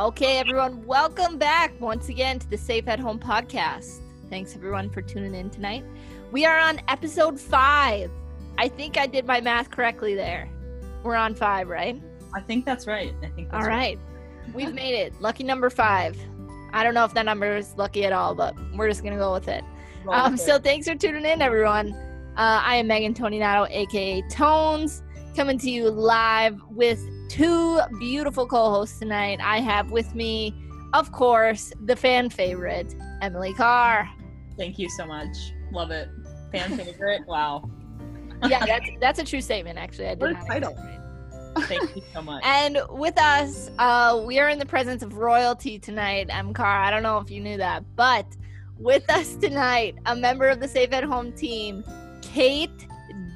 Okay, everyone, welcome back once again to the Safe at Home podcast. Thanks everyone for tuning in tonight. We are on episode five. I think I did my math correctly there. We're on five, right? I think that's right. I think that's All right. We've made it. Lucky number five. I don't know if that number is lucky at all, but we're just going to go with it. Roll Um, with so it. thanks for tuning in, everyone. Uh, I am Megan Toninato, aka Tones, coming to you live with two beautiful co-hosts tonight. I have with me, of course, the fan favorite, Emily Carr. thank you so much. Love it. Fan favorite. wow. Yeah, that's that's a true statement. Actually, I did What a title. Thank you so much. And with us, uh, we are in the presence of royalty tonight, M. Carr. I don't know if you knew that, but with us tonight, a member of the Safe at Home team, Kate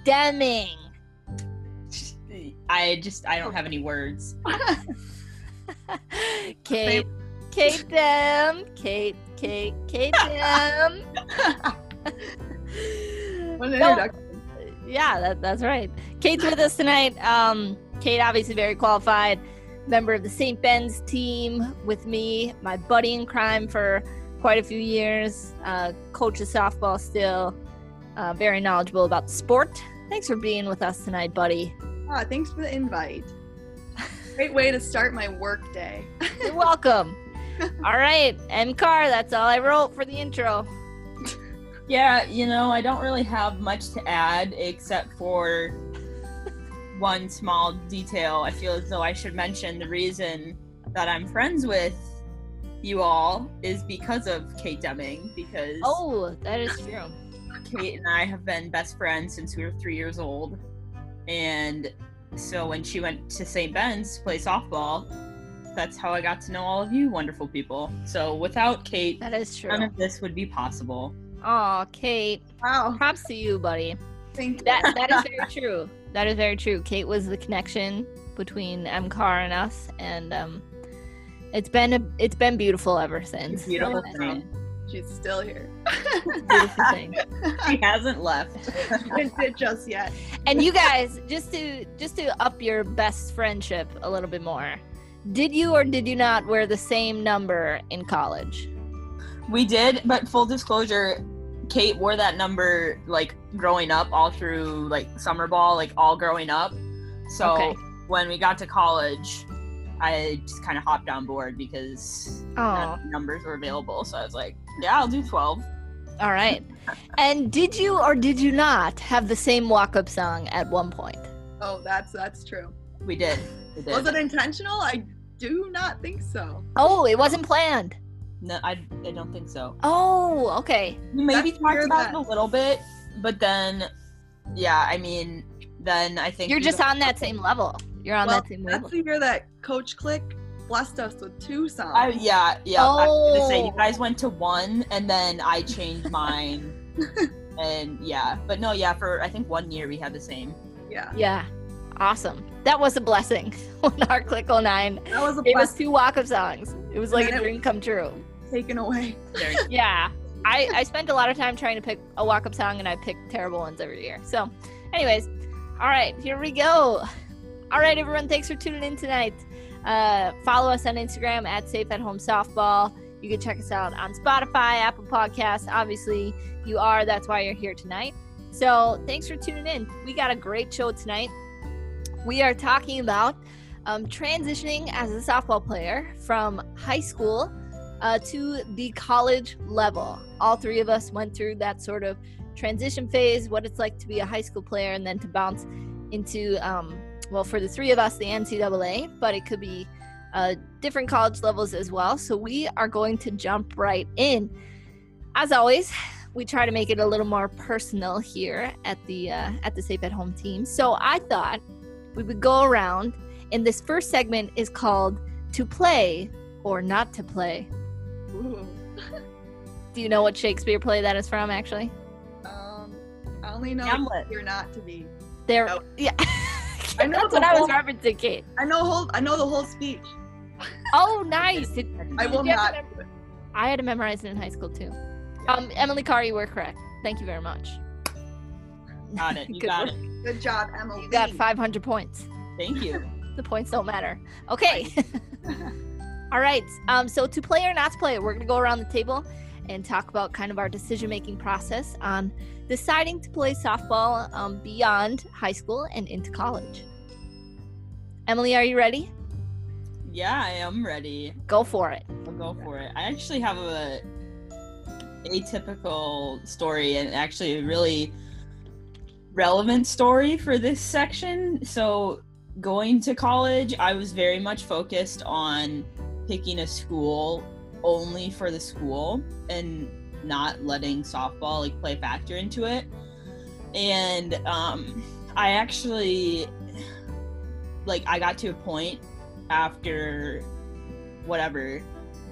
Deming. I just I don't have any words. Kate, Kate Dem, Kate, Kate, Kate Dem. What an No, introduction. yeah, that, that's right. Kate's with us tonight. Um, Kate, obviously very qualified, member of the St. Ben's team with me, my buddy in crime for quite a few years, uh, coach of softball still, uh, very knowledgeable about the sport. Thanks for being with us tonight, buddy. Ah, thanks for the invite. Great way to start my work day. You're welcome. all right, M. Carr, that's all I wrote for the intro. Yeah, you know, I don't really have much to add except for one small detail. I feel as though I should mention the reason that I'm friends with you all is because of Kate Deming, because Oh, that is true. Kate and I have been best friends since we were three years old. And so when she went to St. Ben's to play softball, that's how I got to know all of you wonderful people. So without Kate, That is true. none of this would be possible. Oh, Kate, Wow. props to you, buddy. Thank you. That that is very true. That is very true. Kate was the connection between M Carr and us, and um, it's been a, it's been beautiful ever since. Beautiful It's. She's still here. A beautiful thing. She hasn't left. Didn't fit just yet. And you guys, just to just to up your best friendship a little bit more, did you or did you not wear the same number in college? We did, but full disclosure, Kate wore that number like growing up, all through like summer ball, like all growing up. So Okay. when we got to college, I just kind of hopped on board because Oh, numbers were available. So I was like, yeah, I'll do 12. all right. And did you or did you not have the same walk-up song at one point? Oh, that's that's true. We did. We did. Was it intentional? I do not think so. Oh, it wasn't planned. No, I, I don't think so. Oh, okay. We maybe That's talked about that- it a little bit, but then, yeah, I mean, then I think You're just on that same level. You're on well, that same that's level. the year that Coach Click blessed us with two songs. I, yeah, yeah. I was gonna say Oh. you guys went to one, and then I changed mine, and yeah, but no, yeah. For I think one year we had the same. yeah. Yeah. Awesome. That was a blessing when our Click 09 That was a gave us blessing two walk-up songs. It was like a And it- dream come true. taken away. Yeah. I, I spent a lot of time trying to pick a walk-up song and I picked terrible ones every year. So anyways, all right, here we go. All right, everyone, thanks for tuning in tonight. Uh, follow us on Instagram at Safe at Home Softball. You can check us out on Spotify, Apple Podcasts. Obviously, you are. That's why you're here tonight. So thanks for tuning in. We got a great show tonight. We are talking about um, transitioning as a softball player from high school uh, to the college level. All three of us went through that sort of transition phase, what it's like to be a high school player and then to bounce into, um, well, for the three of us, the NCAA, but it could be uh, different college levels as well. So we are going to jump right in. As always, we try to make it a little more personal here at the uh, at the Safe at Home team. So I thought we would go around, and this first segment is called "To Play or Not to Play." Do you know what Shakespeare play that is from? Actually, Um, I only know Hamlet. you're not to be. there. Oh. Yeah, I know that's the what I was whole- referencing, Kate. I know whole. I know the whole speech. Oh, nice. Did- I will did not. mem- I had to memorize it in high school too. Um, Emily Carr, you were correct. Thank you very much. Got it. You Good got work. it. Good job, Emily. You got 500 points. Thank you. The points don't matter. Okay. All right. Um, so to play or not to play, we're gonna go around the table and talk about kind of our decision-making process on deciding to play softball um, beyond high school and into college. Emily, are you ready? Yeah, I am ready. Go for it. I'll go for it. I actually have a atypical story and actually a really relevant story for this section. So, going to college, I was very much focused on picking a school only for the school and not letting softball like play a factor into it. And um, I actually like I got to a point after whatever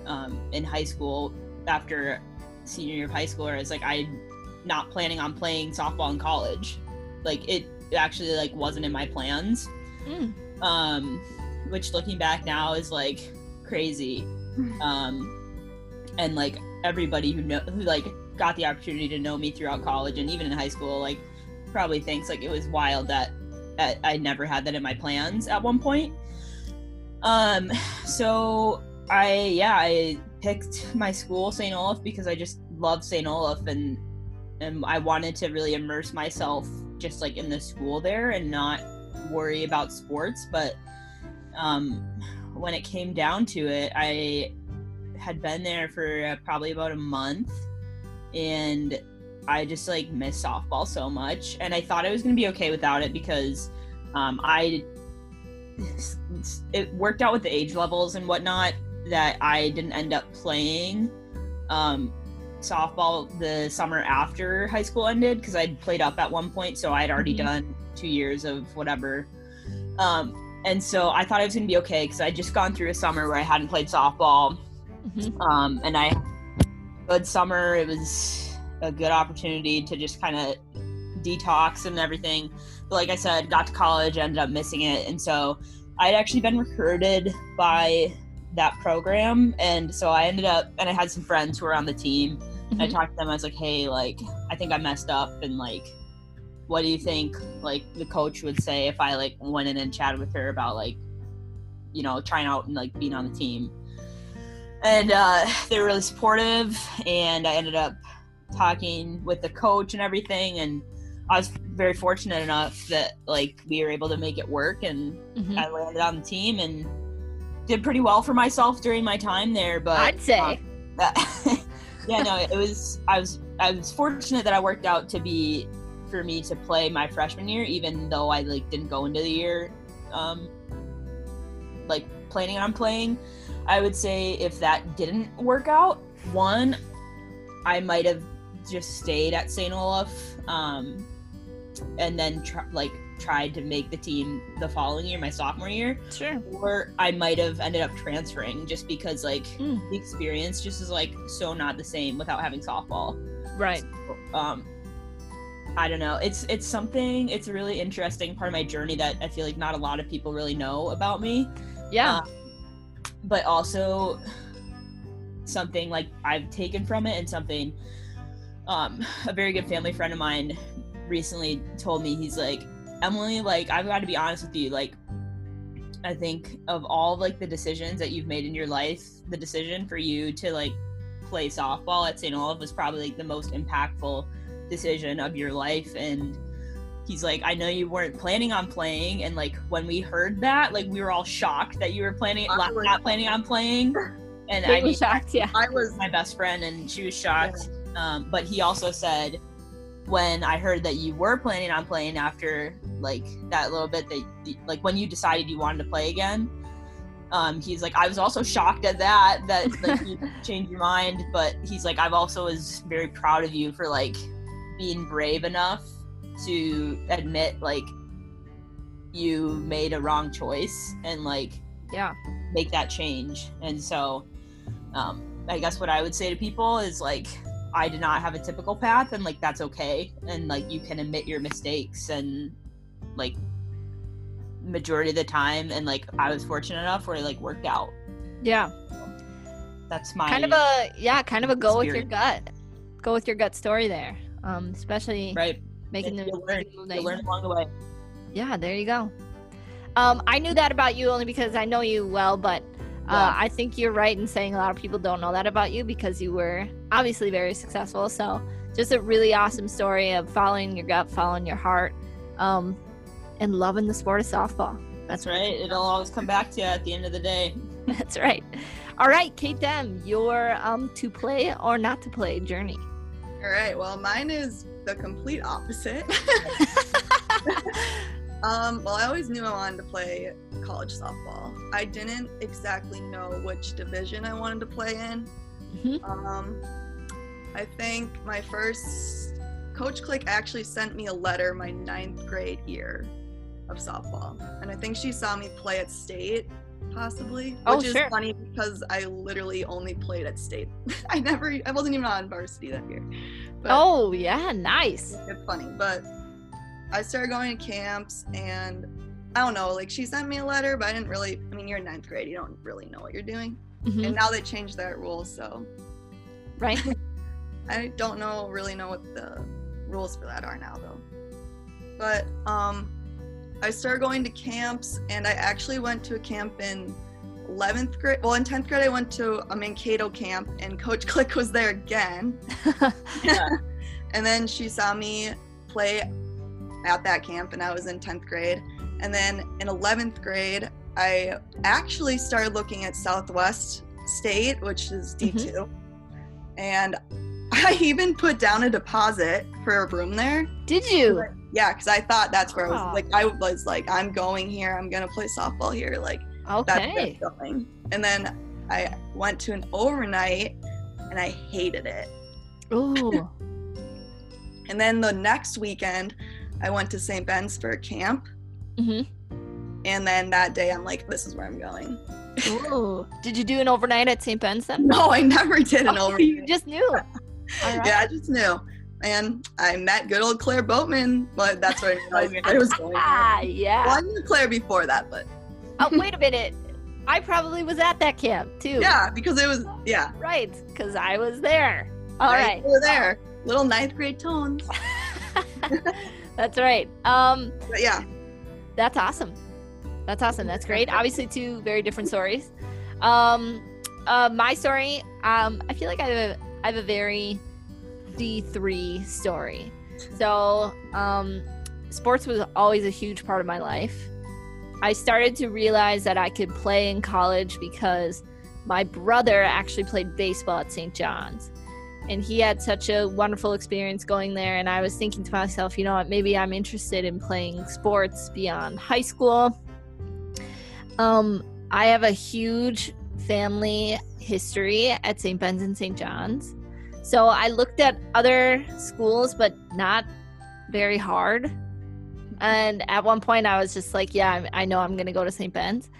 um, in high school after senior year of high school where it's like I'm not planning on playing softball in college. Like it actually like wasn't in my plans. Mm. Um, which looking back now is like crazy. Um, and like everybody who know who like got the opportunity to know me throughout college and even in high school like probably thinks like it was wild that, I never had that in my plans at one point. Um, so I yeah I picked my school St. Olaf because I just loved St. Olaf and and I wanted to really immerse myself just like in the school there and not worry about sports. But um, when it came down to it, I had been there for uh, probably about a month and I just like miss softball so much. And I thought I was going to be okay without it because um, I it worked out with the age levels and whatnot that I didn't end up playing um, softball the summer after high school ended because I'd played up at one point, so I'd already Mhm. done two years of whatever. Um, and so I thought I was gonna be okay because I'd just gone through a summer where I hadn't played softball, Mhm. um, and I good summer. It was a good opportunity to just kind of detox and everything. But like I said, got to college, ended up missing it, and so I'd actually been recruited by that program, and so I ended up and I had some friends who were on the team. I Mhm. talked to them. I was like, "Hey, like, I think I messed up, and like, what do you think? Like, the coach would say if I like went in and chatted with her about like, you know, trying out and like being on the team." And uh, they were really supportive, and I ended up talking with the coach and everything, and I was very fortunate enough that like we were able to make it work, and Mhm. I landed on the team and did pretty well for myself during my time there. But I'd say. um, that, yeah, no, it was. I was. I was fortunate that I worked out to be for me to play my freshman year, even though I like didn't go into the year, um, like planning on playing. I would say if that didn't work out, one, I might have just stayed at St. Olaf, um, and then tr- like tried to make the team the following year, my sophomore year Sure. or I might have ended up transferring just because like Mm. the experience just is like so not the same without having softball. Right. Um I don't know. It's it's something it's a really interesting part of my journey that I feel like not a lot of people really know about me. Yeah. Um, but also something like I've taken from it and something um a very good family friend of mine recently told me he's like Emily like I've got to be honest with you like I think of all like the decisions that you've made in your life the decision for you to like play softball at St. Olaf was probably like the most impactful decision of your life and he's like I know you weren't planning on playing and like when we heard that like we were all shocked that you were planning I not, was- not planning on playing and I was shocked. Yeah. I was my best friend and she was shocked um, but he also said when i heard that you were planning on playing after like that little bit that like when you decided you wanted to play again um, he's like i was also shocked at that that like you changed your mind but he's like i've also was very proud of you for like being brave enough to admit like you made a wrong choice and like Yeah. make that change. And so, um, I guess what I would say to people is like, I did not have a typical path, and like that's okay. And like you can admit your mistakes, and like majority of the time, and like I was fortunate enough where it like worked out. Yeah. That's my Kind of a yeah. Kind of a go with your gut. Go with your gut story there. Um, especially right. Making them you learn, making the move that you learn along the way. Yeah, there you go. Um, I knew that about you only because I know you well, but Uh, I think you're right in saying a lot of people don't know that about you because you were obviously very successful. So, just a really awesome story of following your gut, following your heart, um, and loving the sport of softball. That's right. It'll always come back to you at the end of the day. That's right. All right, Kate Dem, your um, to play or not to play journey. All right. Well, mine is the complete opposite. um, well, I always knew I wanted to play college softball. I didn't exactly know which division I wanted to play in. Mhm. Um, I think my first coach click actually sent me a letter my ninth grade year of softball, and I think she saw me play at state, possibly, Oh, which is sure. funny because I literally only played at state. I never, I wasn't even on varsity that year. But Oh, yeah, nice. it's funny, but I started going to camps and I don't know, like she sent me a letter, but I didn't really, I mean, you're in ninth grade, you don't really know what you're doing. Mhm, And now they changed that rule, so Right? I don't know, really know what the rules for that are now though. But um, I started going to camps and I actually went to a camp in 11th grade. Well, in 10th grade, I went to a Mankato camp and Coach Click was there again. and then she saw me play at that camp and I was in 10th grade. And then in 11th grade, I actually started looking at Southwest State, which is D2. Mm-hmm. And I even put down a deposit for a room there. Did you? Yeah, because I thought that's where I Ah. was like, I was like, I'm going here. I'm going to play softball here. Like, that's Okay. I'm going. And then I went to an overnight and I hated it. Ooh. And then the next weekend, I went to St. Ben's for a camp. hmm And then that day, I'm like, this is where I'm going. Ooh. Did you do an overnight at St. Ben's then? No, I never did an Oh, overnight. You just knew. Right. Yeah, I just knew. And I met good old Claire Boatman, but that's where I realized I was going. Ah, Well, yeah. I knew Claire before that, but Oh, wait a minute. I probably was at that camp too. yeah, because it was, yeah. Right, because I was there. All right. You were there. Little ninth grade tones. That's right. Um, But yeah, that's awesome. That's awesome. That's great. Obviously, two very different stories. Um, uh, my story. Um, I feel like I have a, I have a very D three story. So, um, sports was always a huge part of my life. I started to realize that I could play in college because my brother actually played baseball at St. John's. And he had such a wonderful experience going there. And I was thinking to myself, you know what, maybe I'm interested in playing sports beyond high school. Um, I have a huge family history at St. Ben's and St. John's. So I looked at other schools, but not very hard. And at one point, I was just like, yeah, I know I'm going to go to St. Ben's.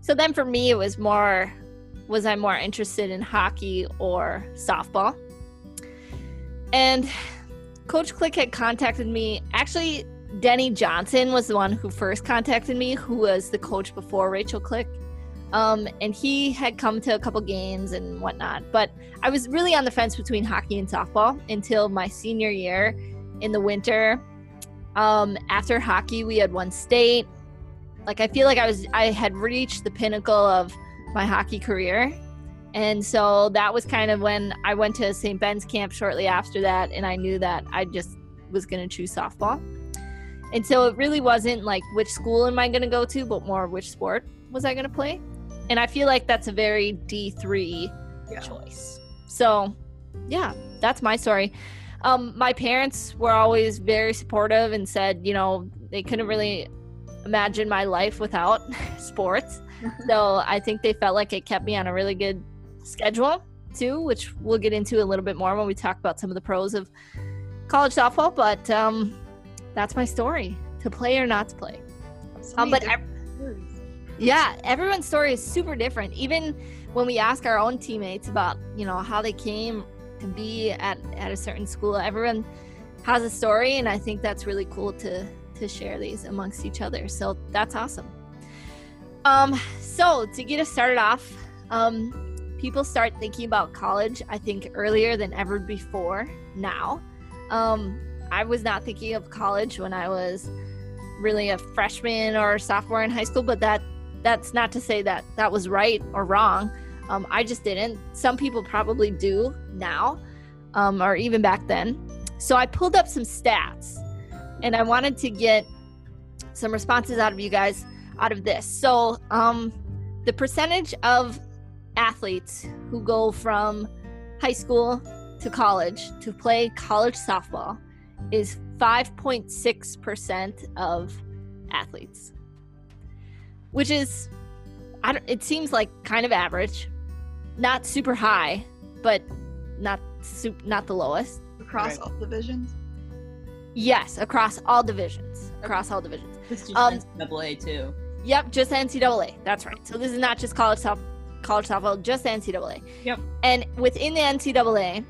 So then for me, it was more, was I more interested in hockey or softball? And Coach Click had contacted me. Actually, Denny Johnson was the one who first contacted me, who was the coach before Rachel Click. Um, and he had come to a couple games and whatnot. But I was really on the fence between hockey and softball until my senior year in the winter. Um, after hockey, we had won state. Like I feel like I was I had reached the pinnacle of my hockey career. And so that was kind of when I went to St. Ben's camp shortly after that, and I knew that I just was going to choose softball. And so it really wasn't like which school am I going to go to, but more which sport was I going to play. And I feel like that's a very D3 Yeah. choice. So, yeah, that's my story. Um, my parents were always very supportive and said, you know, they couldn't really imagine my life without sports. so I think they felt like it kept me on a really good schedule too, which we'll get into a little bit more when we talk about some of the pros of college softball. But um, that's my story to play or not to play. So Um, but ev- different stories. Yeah, everyone's story is super different. Even when we ask our own teammates about, you know, how they came to be at, at a certain school, everyone has a story, and I think that's really cool to to share these amongst each other. So that's awesome. Um, so to get us started off, um, people start thinking about college, I think, earlier than ever before now. Um, I was not thinking of college when I was really a freshman or sophomore in high school, but that that's not to say that that was right or wrong. Um, I just didn't. Some people probably do now, um, or even back then. So I pulled up some stats, and I wanted to get some responses out of you guys out of this. So um, the percentage of athletes who go from high school to college to play college softball is 5.6% of athletes, which is, I don't, it seems like kind of average, not super high, but not super, not the lowest. Across Right. all divisions. Yes, across all divisions, across all divisions. This is Um, NCAA too. Yep, just NCAA. That's right. So this is not just college soft, college softball, just NCAA. Yep. And within the NCAA,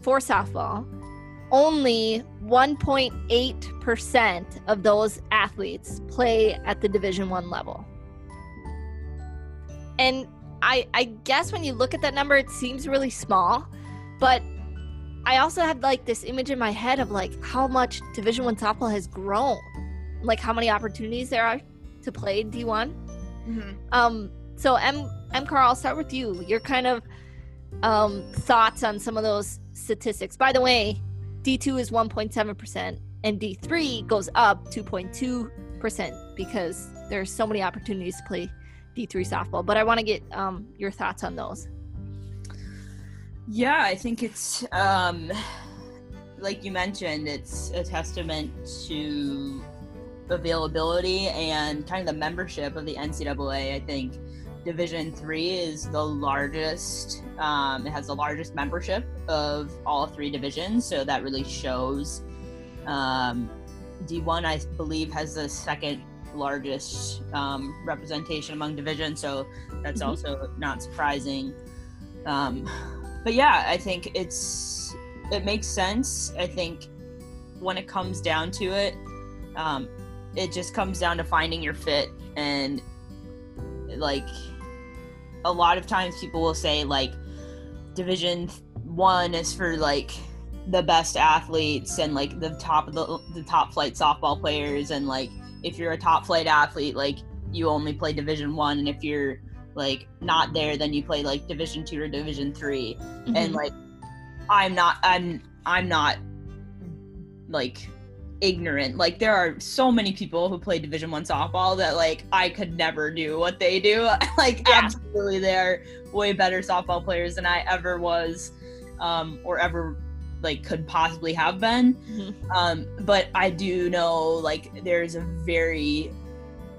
for softball, only 1.8% of those athletes play at the Division One level. And I, I guess when you look at that number, it seems really small, but I also have like this image in my head of like how much Division One softball has grown, like how many opportunities there are to play D1. hmm Um, so M M Carr, I'll start with you. Your kind of um, thoughts on some of those statistics. By the way, D2 is 1.7% and D3 goes up 2.2% because there's so many opportunities to play D3 softball. But I want to get um, your thoughts on those. Yeah, I think it's um like you mentioned, it's a testament to availability and kind of the membership of the NCAA. I think Division Three is the largest. Um, it has the largest membership of all three divisions, so that really shows. Um, D1, I believe, has the second largest um, representation among divisions, so that's Mhm. also not surprising. Um, but yeah, I think it's it makes sense. I think when it comes down to it, um, it just comes down to finding your fit and like a lot of times people will say like division one is for like the best athletes and like the top of the, the top flight softball players and like if you're a top flight athlete like you only play division one and if you're like not there then you play like division two or division 3 and Mhm. like i'm not i'm i'm not like ignorant like there are so many people who play division one softball that like i could never do what they do like Yeah. absolutely they're way better softball players than i ever was um or ever like could possibly have been Mhm. um but i do know like there's a very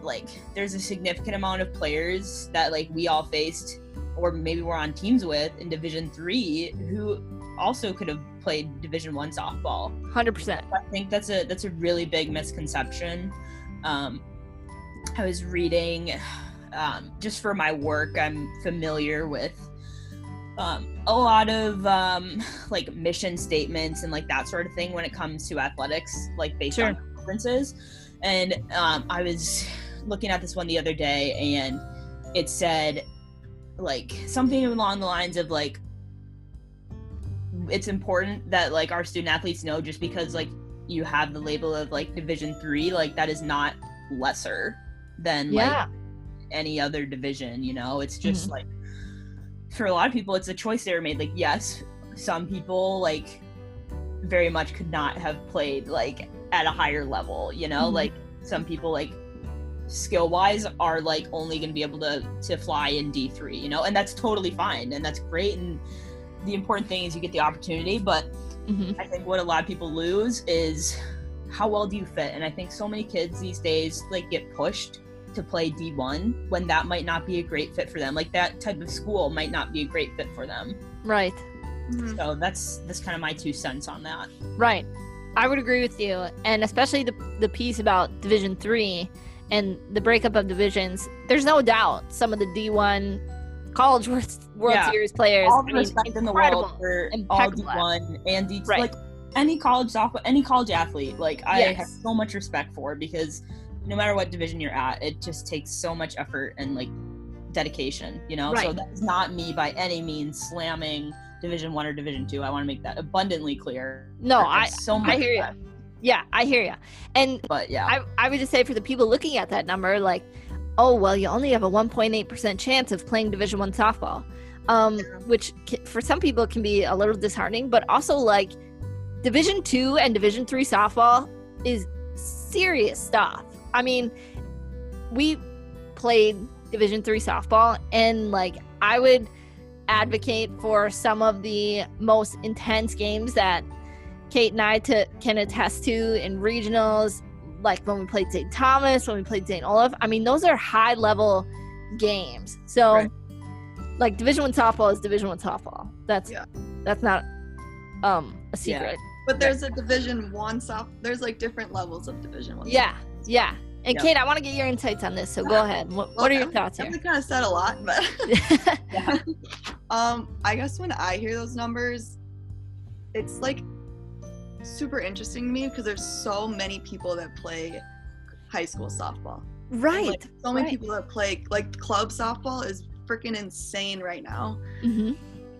like there's a significant amount of players that like we all faced or maybe we're on teams with in division three who also could have played division one softball 100%. I think that's a that's a really big misconception. Um, I was reading um, just for my work. I'm familiar with um, a lot of um, like mission statements and like that sort of thing when it comes to athletics, like based Sure. on conferences. And um, I was looking at this one the other day, and it said like something along the lines of like it's important that like our student athletes know just because like you have the label of like division three like that is not lesser than Yeah. like any other division you know it's just like for a lot of people it's a choice they were made like yes some people like very much could not have played like at a higher level you know Mhm. like some people like skill wise are like only going to be able to to fly in d3 you know and that's totally fine and that's great and the important thing is you get the opportunity but Mhm. I think what a lot of people lose is how well do you fit? And I think so many kids these days like get pushed to play D1 when that might not be a great fit for them. Like that type of school might not be a great fit for them. Right. Mhm. So that's that's kind of my two cents on that. Right. I would agree with you, and especially the the piece about Division Three and the breakup of divisions. There's no doubt some of the D1 College World, World Yeah. Series players. all I mean, respect in the incredible. world for all D1 and D Right. like any college softball, any college athlete. Like I Yes. have so much respect for because no matter what division you're at, it just takes so much effort and like dedication. You know, so that's not me by any means slamming Division One or Division Two. I want to make that abundantly clear. No, I so much I hear you. Yeah, I hear you. And But yeah, I I would just say for the people looking at that number, like oh well you only have a 1.8% chance of playing division 1 softball um, which for some people can be a little disheartening but also like division 2 and division 3 softball is serious stuff i mean we played division 3 softball and like i would advocate for some of the most intense games that kate and i to, can attest to in regionals like when we played st thomas when we played st olaf i mean those are high level games so Right. like division one softball is division one softball that's Yeah. that's not um a Yeah. secret But there's a Division One soft. There's like different levels of Division One. yeah yeah and Yeah. kate i want to get your insights on this so go ahead what, what are your thoughts here We kind of said a lot, but um, I guess when I hear those numbers, it's like super interesting to me because there's so many people that play high school softball. Right Like, so many right. people that play like club softball is freaking insane right now. hmm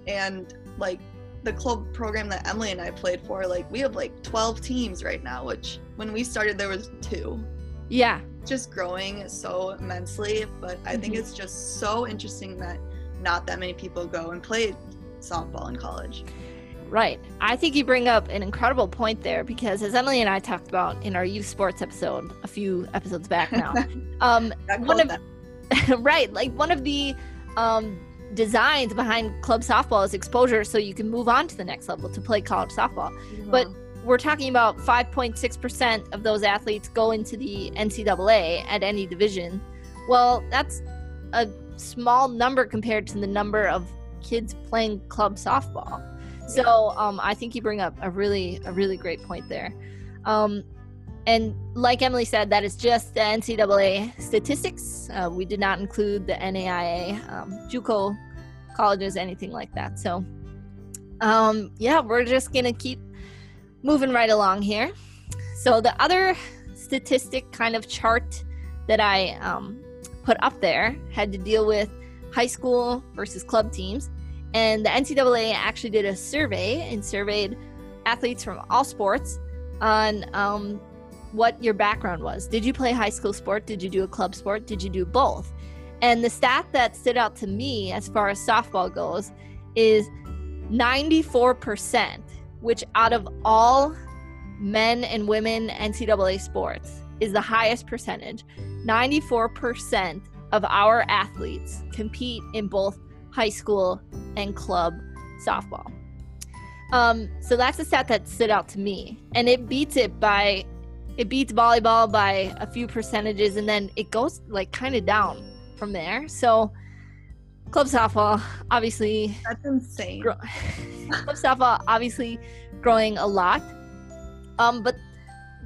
And like the club program that Emily and I played for, like we have like 12 teams right now, which when we started there was two. yeah just growing so immensely, but I think Mhm. it's just so interesting that not that many people go and play softball in college. Right. I think you bring up an incredible point there because as Emily and I talked about in our youth sports episode a few episodes back now, um, one of right, like one of the um, designs behind club softball is exposure so you can move on to the next level to play college softball. but- We're talking about 5.6% of those athletes go into the NCAA at any division. Well, that's a small number compared to the number of kids playing club softball. So um, I think you bring up a really a really great point there. Um, and like Emily said, that is just the NCAA statistics. Uh, we did not include the NAIA, um, JUCO colleges, anything like that. So um, yeah, we're just gonna keep moving right along here. So the other statistic kind of chart that I um, put up there had to deal with high school versus club teams. And the NCAA actually did a survey and surveyed athletes from all sports on um, what your background was. Did you play high school sport? Did you do a club sport? Did you do both? And the stat that stood out to me as far as softball goes is 94%, which out of all men and women NCAA sports is the highest percentage. 94% of our athletes compete in both high school and club softball. Um, so that's a stat that stood out to me, and it beats it by it beats volleyball by a few percentages, and then it goes like kind of down from there. So club softball, obviously, That's insane. grow- club softball obviously growing a lot. Um, but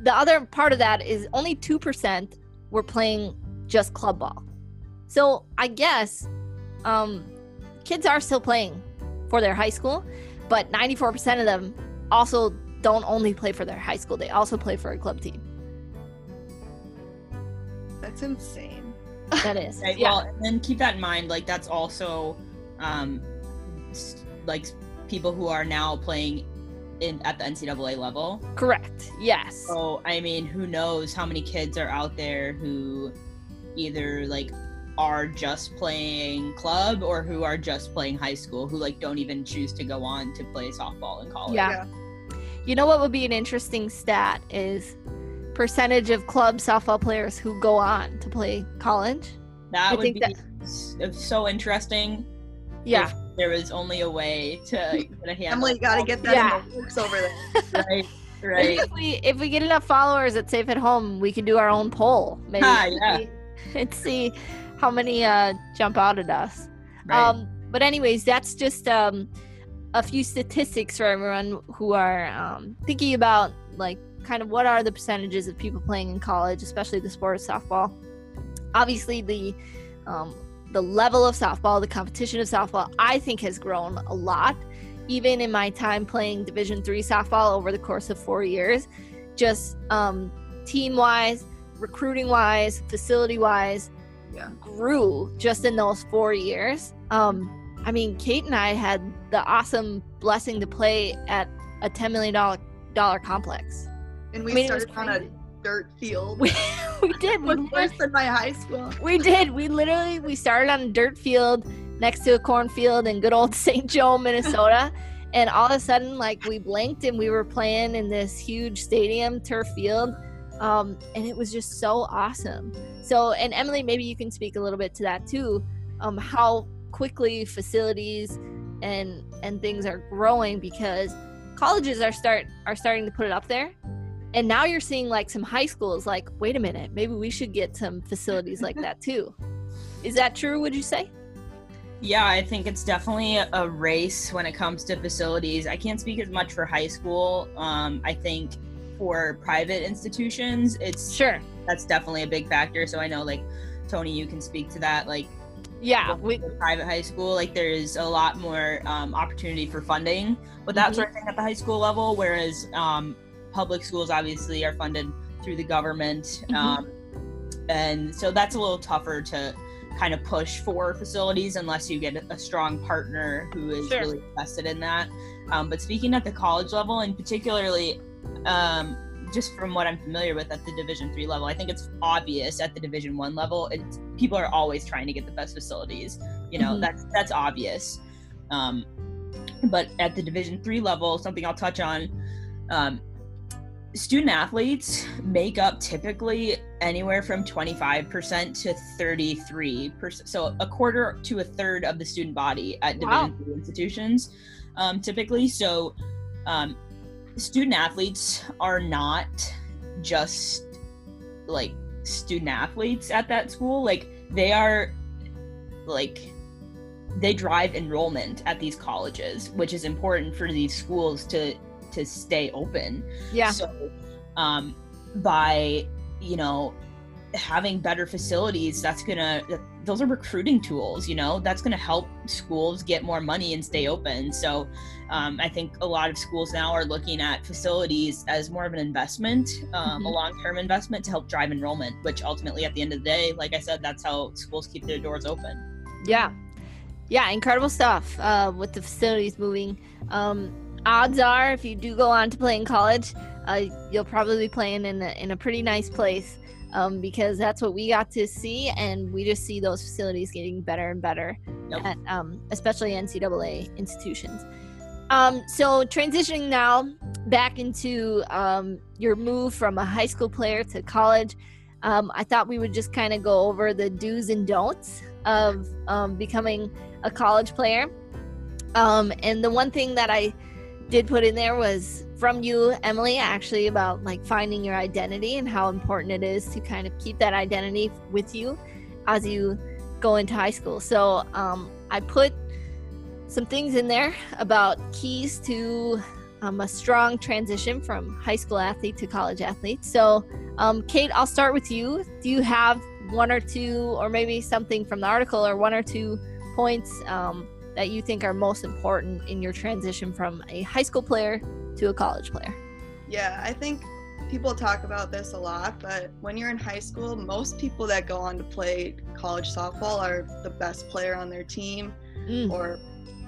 the other part of that is only two percent were playing just club ball. So I guess um, kids are still playing for their high school, but 94% of them also don't only play for their high school, they also play for a club team. That's insane. That is. Right, yeah. Well, and then keep that in mind. Like that's also, um, like people who are now playing in at the NCAA level. Correct. Yes. So I mean, who knows how many kids are out there who either like are just playing club or who are just playing high school who like don't even choose to go on to play softball in college. Yeah. You know what would be an interesting stat is percentage of club softball players who go on to play college. That I would think be that- so interesting. Yeah. if there was only a way to get a handle. Emily, you gotta get that Yeah. in the works over there. right. Right. if we if we get enough followers at Safe at Home, we can do our own poll. Maybe Ah, yeah. and see how many uh, jump out at us. right. Um, but anyways, that's just um, a few statistics for everyone who are um, thinking about like kind of what are the percentages of people playing in college, especially the sport of softball. Obviously, the um, the level of softball, the competition of softball, I think has grown a lot. Even in my time playing Division three softball over the course of four years, just um, team wise, recruiting wise, facility wise, Yeah. grew just in those four years. Um, I mean, Kate and I had the awesome blessing to play at a ten million dollar dollar complex. And we I mean, started on a dirt field. We, we did. We, was worse than my high school. we did. We literally we started on a dirt field next to a cornfield in good old St. Joe, Minnesota. and all of a sudden, like we blinked and we were playing in this huge stadium, turf field. Um, and it was just so awesome. So, and Emily, maybe you can speak a little bit to that too. Um, how quickly facilities and and things are growing because colleges are start are starting to put it up there and now you're seeing like some high schools like wait a minute maybe we should get some facilities like that too is that true would you say Yeah, I think it's definitely a race when it comes to facilities. I can't speak as much for high school. Um, I think for private institutions, it's sure that's definitely a big factor. So I know, like Tony, you can speak to that. Like yeah we, private high school, like there is a lot more um, opportunity for funding with that Mhm. sort of thing at the high school level. Whereas um, public schools obviously are funded through the government, Mhm. um, and so that's a little tougher to kind of push for facilities unless you get a strong partner who is Sure. really invested in that. Um, but speaking at the college level, and particularly um, just from what I'm familiar with at the Division three level, I think it's obvious at the Division one level. It's, people are always trying to get the best facilities. You know, Mhm. that's that's obvious. Um, but at the Division three level, something I'll touch on. Um, student athletes make up typically anywhere from 25% to 33% so a quarter to a third of the student body at division three institutions um, typically so um, student athletes are not just like student athletes at that school. Like they are like they drive enrollment at these colleges which is important for these schools to to stay open. Yeah. So, um, by you know having better facilities, that's gonna those are recruiting tools. You know, that's gonna help schools get more money and stay open. So, um, I think a lot of schools now are looking at facilities as more of an investment, um, a Mhm. long-term investment to help drive enrollment. Which ultimately, at the end of the day, like I said, that's how schools keep their doors open. Yeah. Yeah, incredible stuff uh, with the facilities moving. Um, odds are, if you do go on to play in college, uh, you'll probably be playing in a, in a pretty nice place um, because that's what we got to see, and we just see those facilities getting better and better, Yep. at, um, especially NCAA institutions. Um, so transitioning now back into um, your move from a high school player to college, um, I thought we would just kind of go over the do's and don'ts of um, becoming a college player. Um, and the one thing that I did put in there was from you, Emily, actually about like finding your identity and how important it is to kind of keep that identity with you as you go into high school. So um, I put some things in there about keys to um, a strong transition from high school athlete to college athlete. So, um, Kate, I'll start with you. Do you have one or two, or maybe something from the article, or one or two points um, that you think are most important in your transition from a high school player to a college player? Yeah, I think people talk about this a lot, but when you're in high school, most people that go on to play college softball are the best player on their team Mm, or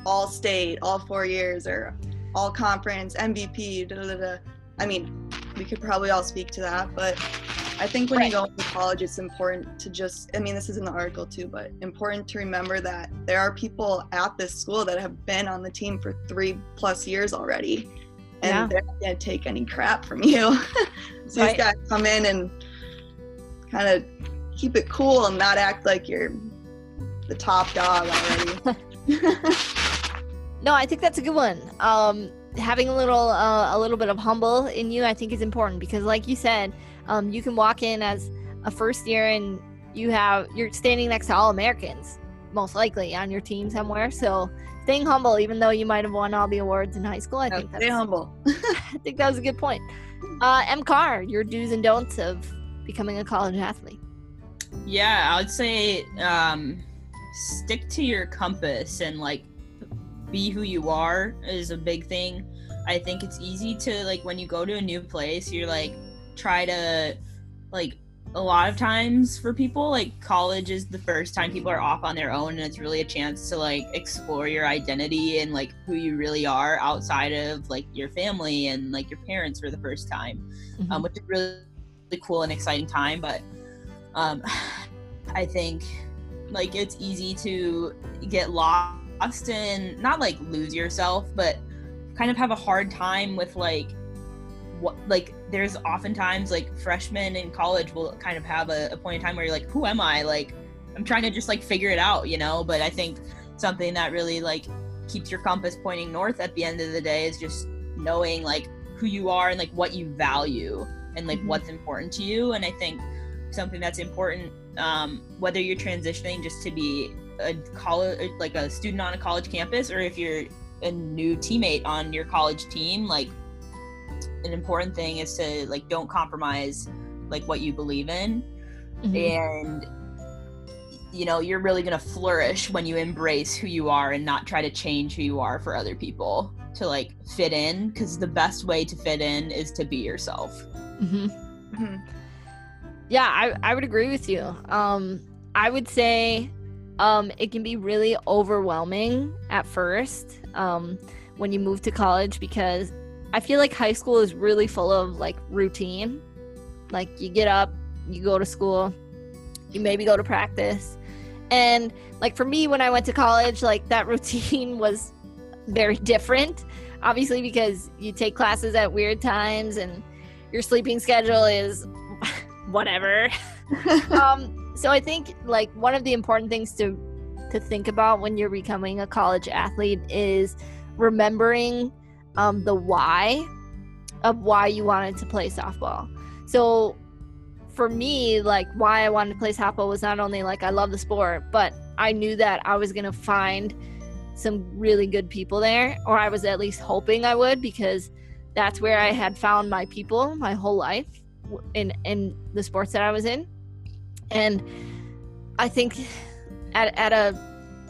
all state, all four years, or all conference, MVP, da da da. I mean, we could probably all speak to that, but I think when you go into college, it's important to just, I mean, this is in the article too, but important to remember that there are people at this school that have been on the team for three plus years already. And Yeah. they're not going to take any crap from you. so Right. you got to come in and kind of keep it cool and not act like you're the top dog already. No, I think that's a good one. Um, having a little, uh, a little bit of humble in you, I think is important because, like you said, um, you can walk in as a first year and you have you're standing next to all Americans, most likely on your team somewhere. So staying humble, even though you might have won all the awards in high school, I think Stay that's, humble. I think that was a good point. Uh, M. Carr, your do's and don'ts of becoming a college athlete. Yeah, I would say um, stick to your compass and like be who you are is a big thing. I think it's easy to like when you go to a new place, you're like try to like a lot of times for people like college is the first time people are off on their own and it's really a chance to like explore your identity and like who you really are outside of like your family and like your parents for the first time um, which is really, really cool and exciting time. But um, I think like it's easy to get lost and not like lose yourself, but kind of have a hard time with like what like there's oftentimes like freshmen in college will kind of have a, a point in time where you're like, who am I? Like I'm trying to just like figure it out, you know. But I think something that really like keeps your compass pointing north at the end of the day is just knowing like who you are and like what you value and like Mhm. what's important to you. And I think something that's important, um, whether you're transitioning just to be a college like a student on a college campus or if you're a new teammate on your college team, like an important thing is to like don't compromise like what you believe in Mhm. and you know you're really going to flourish when you embrace who you are and not try to change who you are for other people to like fit in because the best way to fit in is to be yourself Mhm. Mhm. Yeah, I, I would agree with you. Um, I would say um, it can be really overwhelming at first um, when you move to college because I feel like high school is really full of like routine. Like you get up, you go to school, you maybe go to practice. And like for me, when I went to college, like that routine was very different. Obviously, because you take classes at weird times and your sleeping schedule is whatever. um, so I think like one of the important things to to think about when you're becoming a college athlete is remembering um, the why of why you wanted to play softball. So for me, like why I wanted to play softball was not only like I love the sport, but I knew that I was gonna find some really good people there, or I was at least hoping I would because that's where I had found my people my whole life in in the sports that I was in. And I think at at a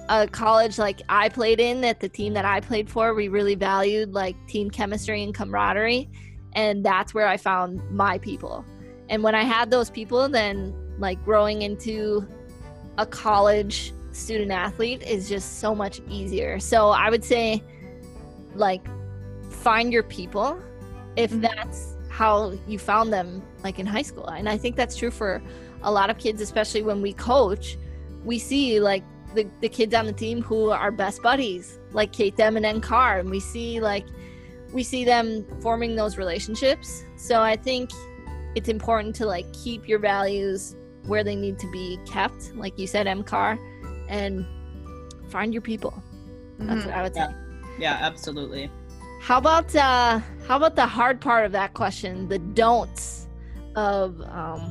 a college like I played in, that the team that I played for, we really valued like team chemistry and camaraderie, and that's where I found my people. And when I had those people, then like growing into a college student athlete is just so much easier. So I would say like find your people if Mhm. that's how you found them like in high school. And I think that's true for a lot of kids, especially when we coach, we see like the, the kids on the team who are best buddies, like Kate Dem and M Carr, and we see like we see them forming those relationships. So I think it's important to like keep your values where they need to be kept, like you said, M Carr, and find your people. That's Mhm. what I would say. yeah absolutely How about uh how about the hard part of that question, the don'ts of um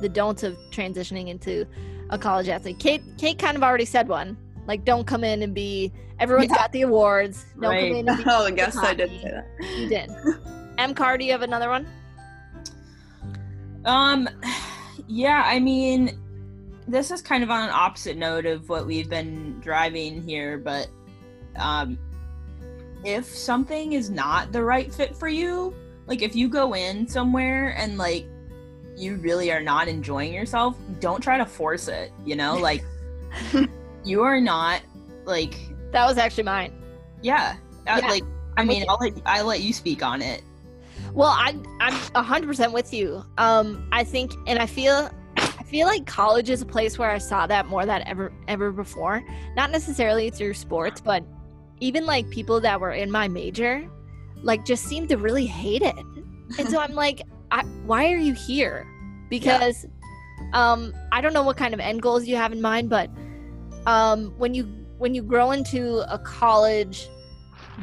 the don'ts of transitioning into a college athlete. Kate Kate kind of already said one. Like don't come in and be everyone's Yeah. got the awards. Don't Right. come in and be Oh, I guess I did cocky. say that. you did. M Carr, do you have another one? um yeah i mean this is kind of on an opposite note of what we've been driving here but um if something is not the right fit for you like if you go in somewhere and like you really are not enjoying yourself don't try to force it you know like you are not like That was actually mine. yeah, uh, Yeah, like i mean i'll let, i'll let you speak on it Well, I I'm hundred percent with you. Um, I think, and I feel, I feel like college is a place where I saw that more than ever ever before. Not necessarily through sports, but even like people that were in my major, like just seemed to really hate it. And so I'm like, I, why are you here? Because, um, I don't know what kind of end goals you have in mind, but um, when you when you grow into a college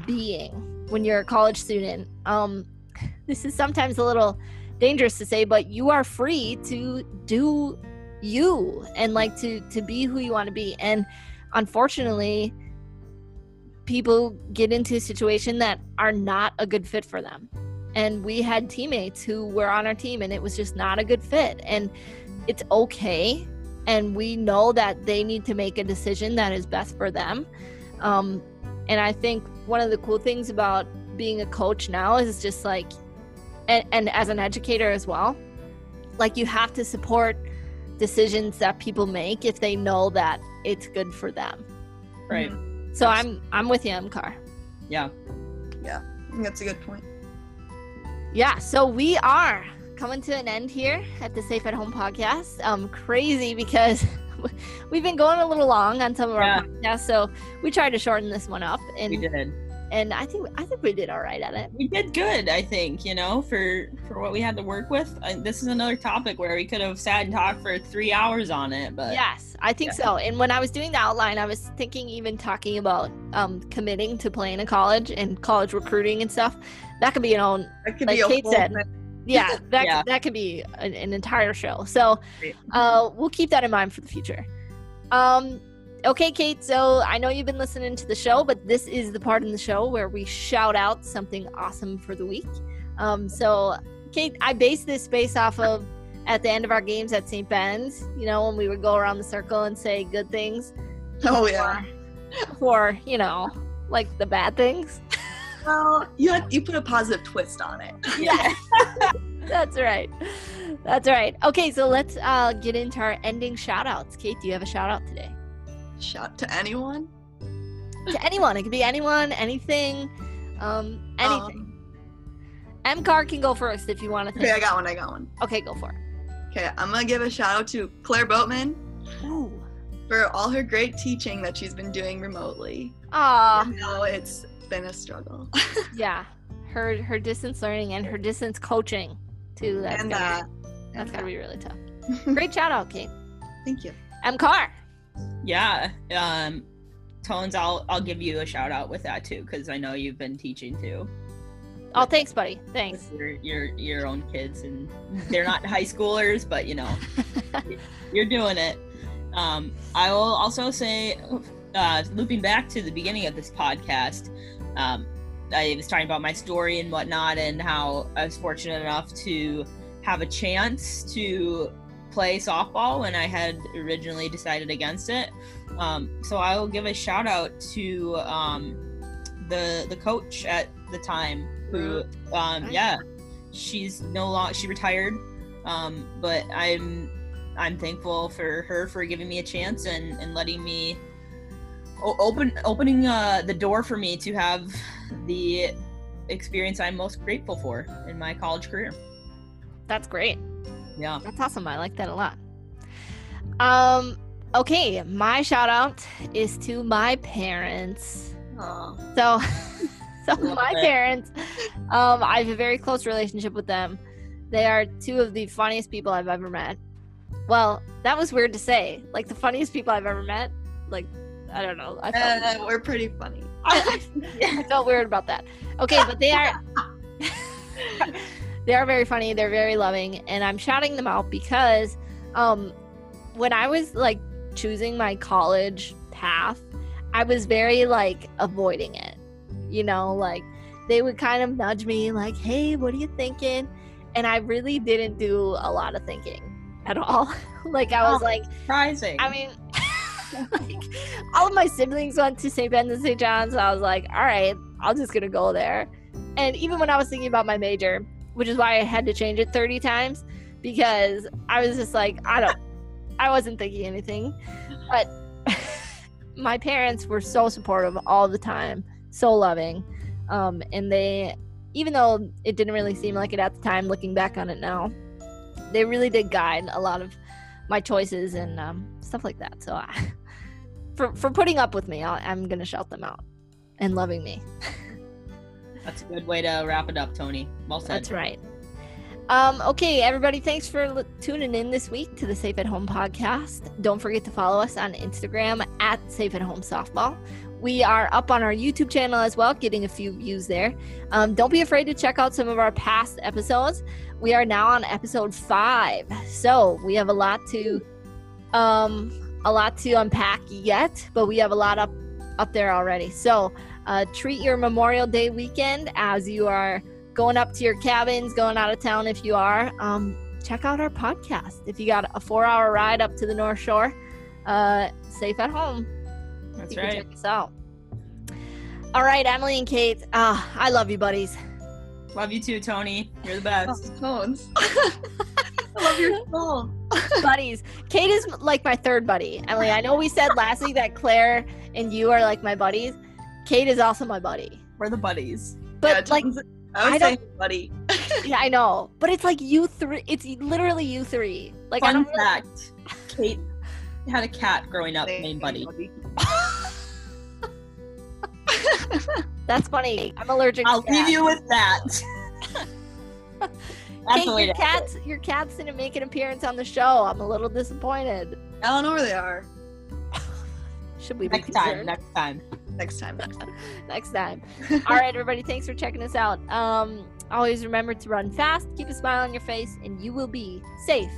being, when you're a college student, um, this is sometimes a little dangerous to say, but you are free to do you and like to to be who you want to be. And unfortunately, people get into a situation that are not a good fit for them. And we had teammates who were on our team and it was just not a good fit. And it's okay. And we know that they need to make a decision that is best for them. Um, and I think one of the cool things about being a coach now is just like and, and as an educator as well like you have to support decisions that people make if they know that it's good for them right so i'm i'm with you M Carr Yeah. yeah I think that's a good point. Yeah so we are coming to an end here at the Safe at Home podcast. Um, crazy because we've been going a little long on some of Yeah. our podcasts, so we tried to shorten this one up, and We did. and I think I think we did all right at it. We did good, I think. You know, for for what we had to work with. I, this is another topic where we could have sat and talked for three hours on it, but Yes, I think yeah. so. And when I was doing the outline, I was thinking even talking about um, committing to playing in college and college recruiting and stuff. That could be an own That could Like be a Kate said. thing. yeah that, Yeah. that could be an, an entire show so uh, we'll keep that in mind for the future um okay kate so i know you've been listening to the show but this is the part in the show where we shout out something awesome for the week um so kate i base this based off of at the end of our games at st ben's you know when we would go around the circle and say good things Oh yeah. for you know like the bad things Well, you had, you put a positive twist on it. yeah that's right that's right okay so let's uh get into our ending shout outs kate do you have a shout out today Shout to anyone. to anyone it could be anyone anything um anything Um, M Carr can go first if you want to okay, I got one. I got one. okay go for it Okay, I'm gonna give a shout out to Claire Boatman Ooh. for all her great teaching that she's been doing remotely. Aw, I know it's been a struggle. yeah her her distance learning and her distance coaching too that's and gotta, that. be, that's and gotta be really tough great shout out kate Thank you. M Carr yeah. Um, Tones, I'll I'll give you a shout out with that too, because I know you've been teaching too. oh thanks buddy thanks your your your own kids and they're not high schoolers but you know you're doing it um i will also say uh looping back to the beginning of this podcast um i was talking about my story and whatnot and how i was fortunate enough to have a chance to play softball when i had originally decided against it. Um so i will give a shout out to um the the coach at the time who um yeah she's no long she retired um but i'm i'm thankful for her for giving me a chance and and letting me open opening uh the door for me to have the experience i'm most grateful for in my college career that's great yeah That's awesome. I like that a lot. Um, okay, my shout out is to my parents. Aw. So, so my it. parents, um, I have a very close relationship with them. They are two of the funniest people I've ever met. Well, that was weird to say. Like the funniest people I've ever met. Like, I don't know. I felt, Uh, we're pretty funny. I, I felt weird about that. Okay, but they are they are very funny. They're very loving, and I'm shouting them out because um, when I was like choosing my college path, I was very like avoiding it. You know, like they would kind of nudge me, like, "Hey, what are you thinking?" And I really didn't do a lot of thinking at all. like I was Oh. like, surprising I mean, like, all of my siblings went to St. Ben's and St. John's. I was like, all right, I'm just gonna go there. And even when I was thinking about my major, which is why I had to change it 30 times, because I was just like, I don't, I wasn't thinking anything. But my parents were so supportive all the time, so loving, um, and they, even though it didn't really seem like it at the time, looking back on it now, they really did guide a lot of my choices and um, stuff like that. So, I, for for putting up with me, I'll, I'm gonna shout them out and loving me. that's a good way to wrap it up tony well said That's right. Um, okay, everybody, thanks for li- tuning in this week to the Safe at Home podcast. Don't forget to follow us on Instagram at Safe at Home Softball. We are up on our YouTube channel as well, getting a few views there. Um, don't be afraid to check out some of our past episodes. We are now on episode five, so we have a lot to, um, a lot to unpack yet, but we have a lot up up there already. So uh, treat your Memorial Day weekend as you are going up to your cabins, going out of town if you are, um, check out our podcast. If you got a four hour ride up to the North Shore, uh, safe at home. that's you can right check us out. All right, Emily and Kate. Uh, I love you, buddies. love you too tony you're the Oh, best tones. I love your soul. buddies. Kate is like my third buddy. Emily, I know we said last week that Claire and you are like my buddies. Kate is also my buddy. we're the buddies But Yeah, like Tones- I would I say buddy. Yeah, I know, but it's like you three. It's literally you three. Like I Fun don't. Really, fact: Kate had a cat growing up named Buddy. that's funny. I'm allergic. I'll to leave you with that. That's Kate, the way your to cats, your cats didn't make an appearance on the show. I'm a little disappointed. I don't know where they are. Should we be Next time, next time. Next time. Next time. next time. All right, everybody, thanks for checking us out. Um, always remember to run fast, keep a smile on your face, and you will be safe